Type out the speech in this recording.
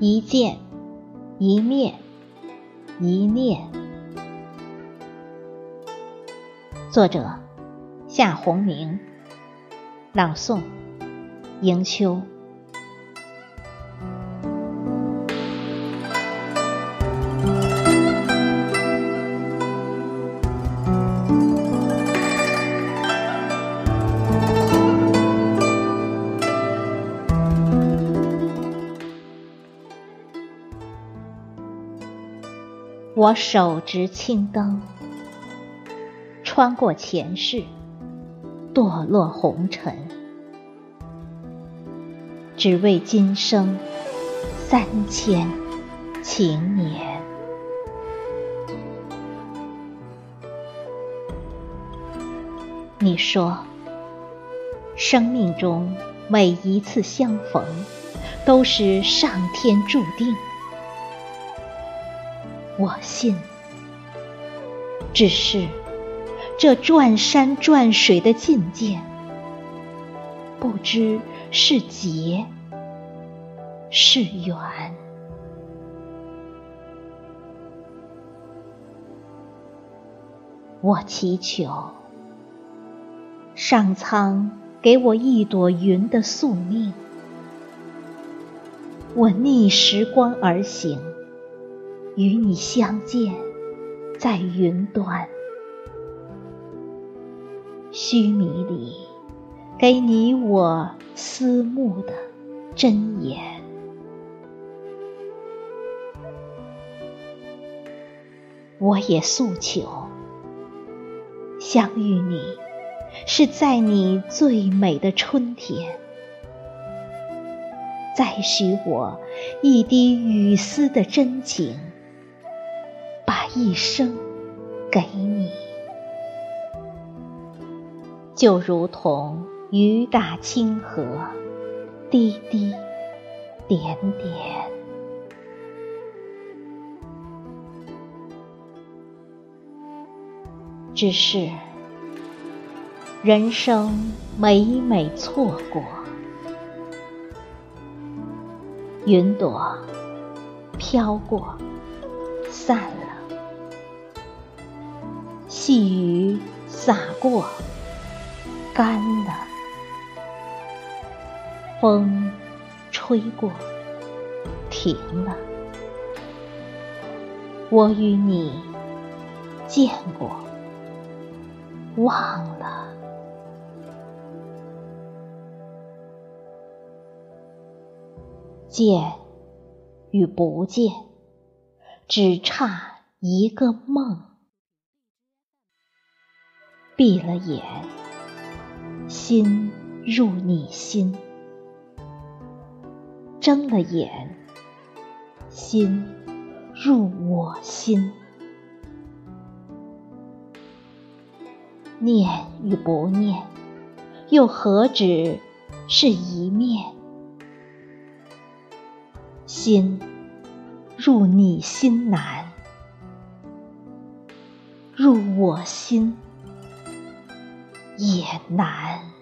一见，一面，一念。作者：夏宏明，朗诵：迎秋。我手执青灯，穿过前世，堕落红尘，只为今生三千情年。你说，生命中每一次相逢，都是上天注定。我信，只是这转山转水的境界，不知是劫是缘。我祈求上苍给我一朵云的宿命，我逆时光而行。与你相见，在云端，须弥里，给你我思慕的真言。我也诉求，相遇你，是在你最美的春天。再许我一滴雨丝的真情。一生给你，就如同雨打清河，滴滴点点。只是人生每每错过，云朵飘过，散了。细雨洒过，干了；风吹过，停了。我与你见过，忘了。见与不见，只差一个梦。闭了眼，心入你心；睁了眼，心入我心。念与不念，又何止是一面？心入你心难，入我心。也难。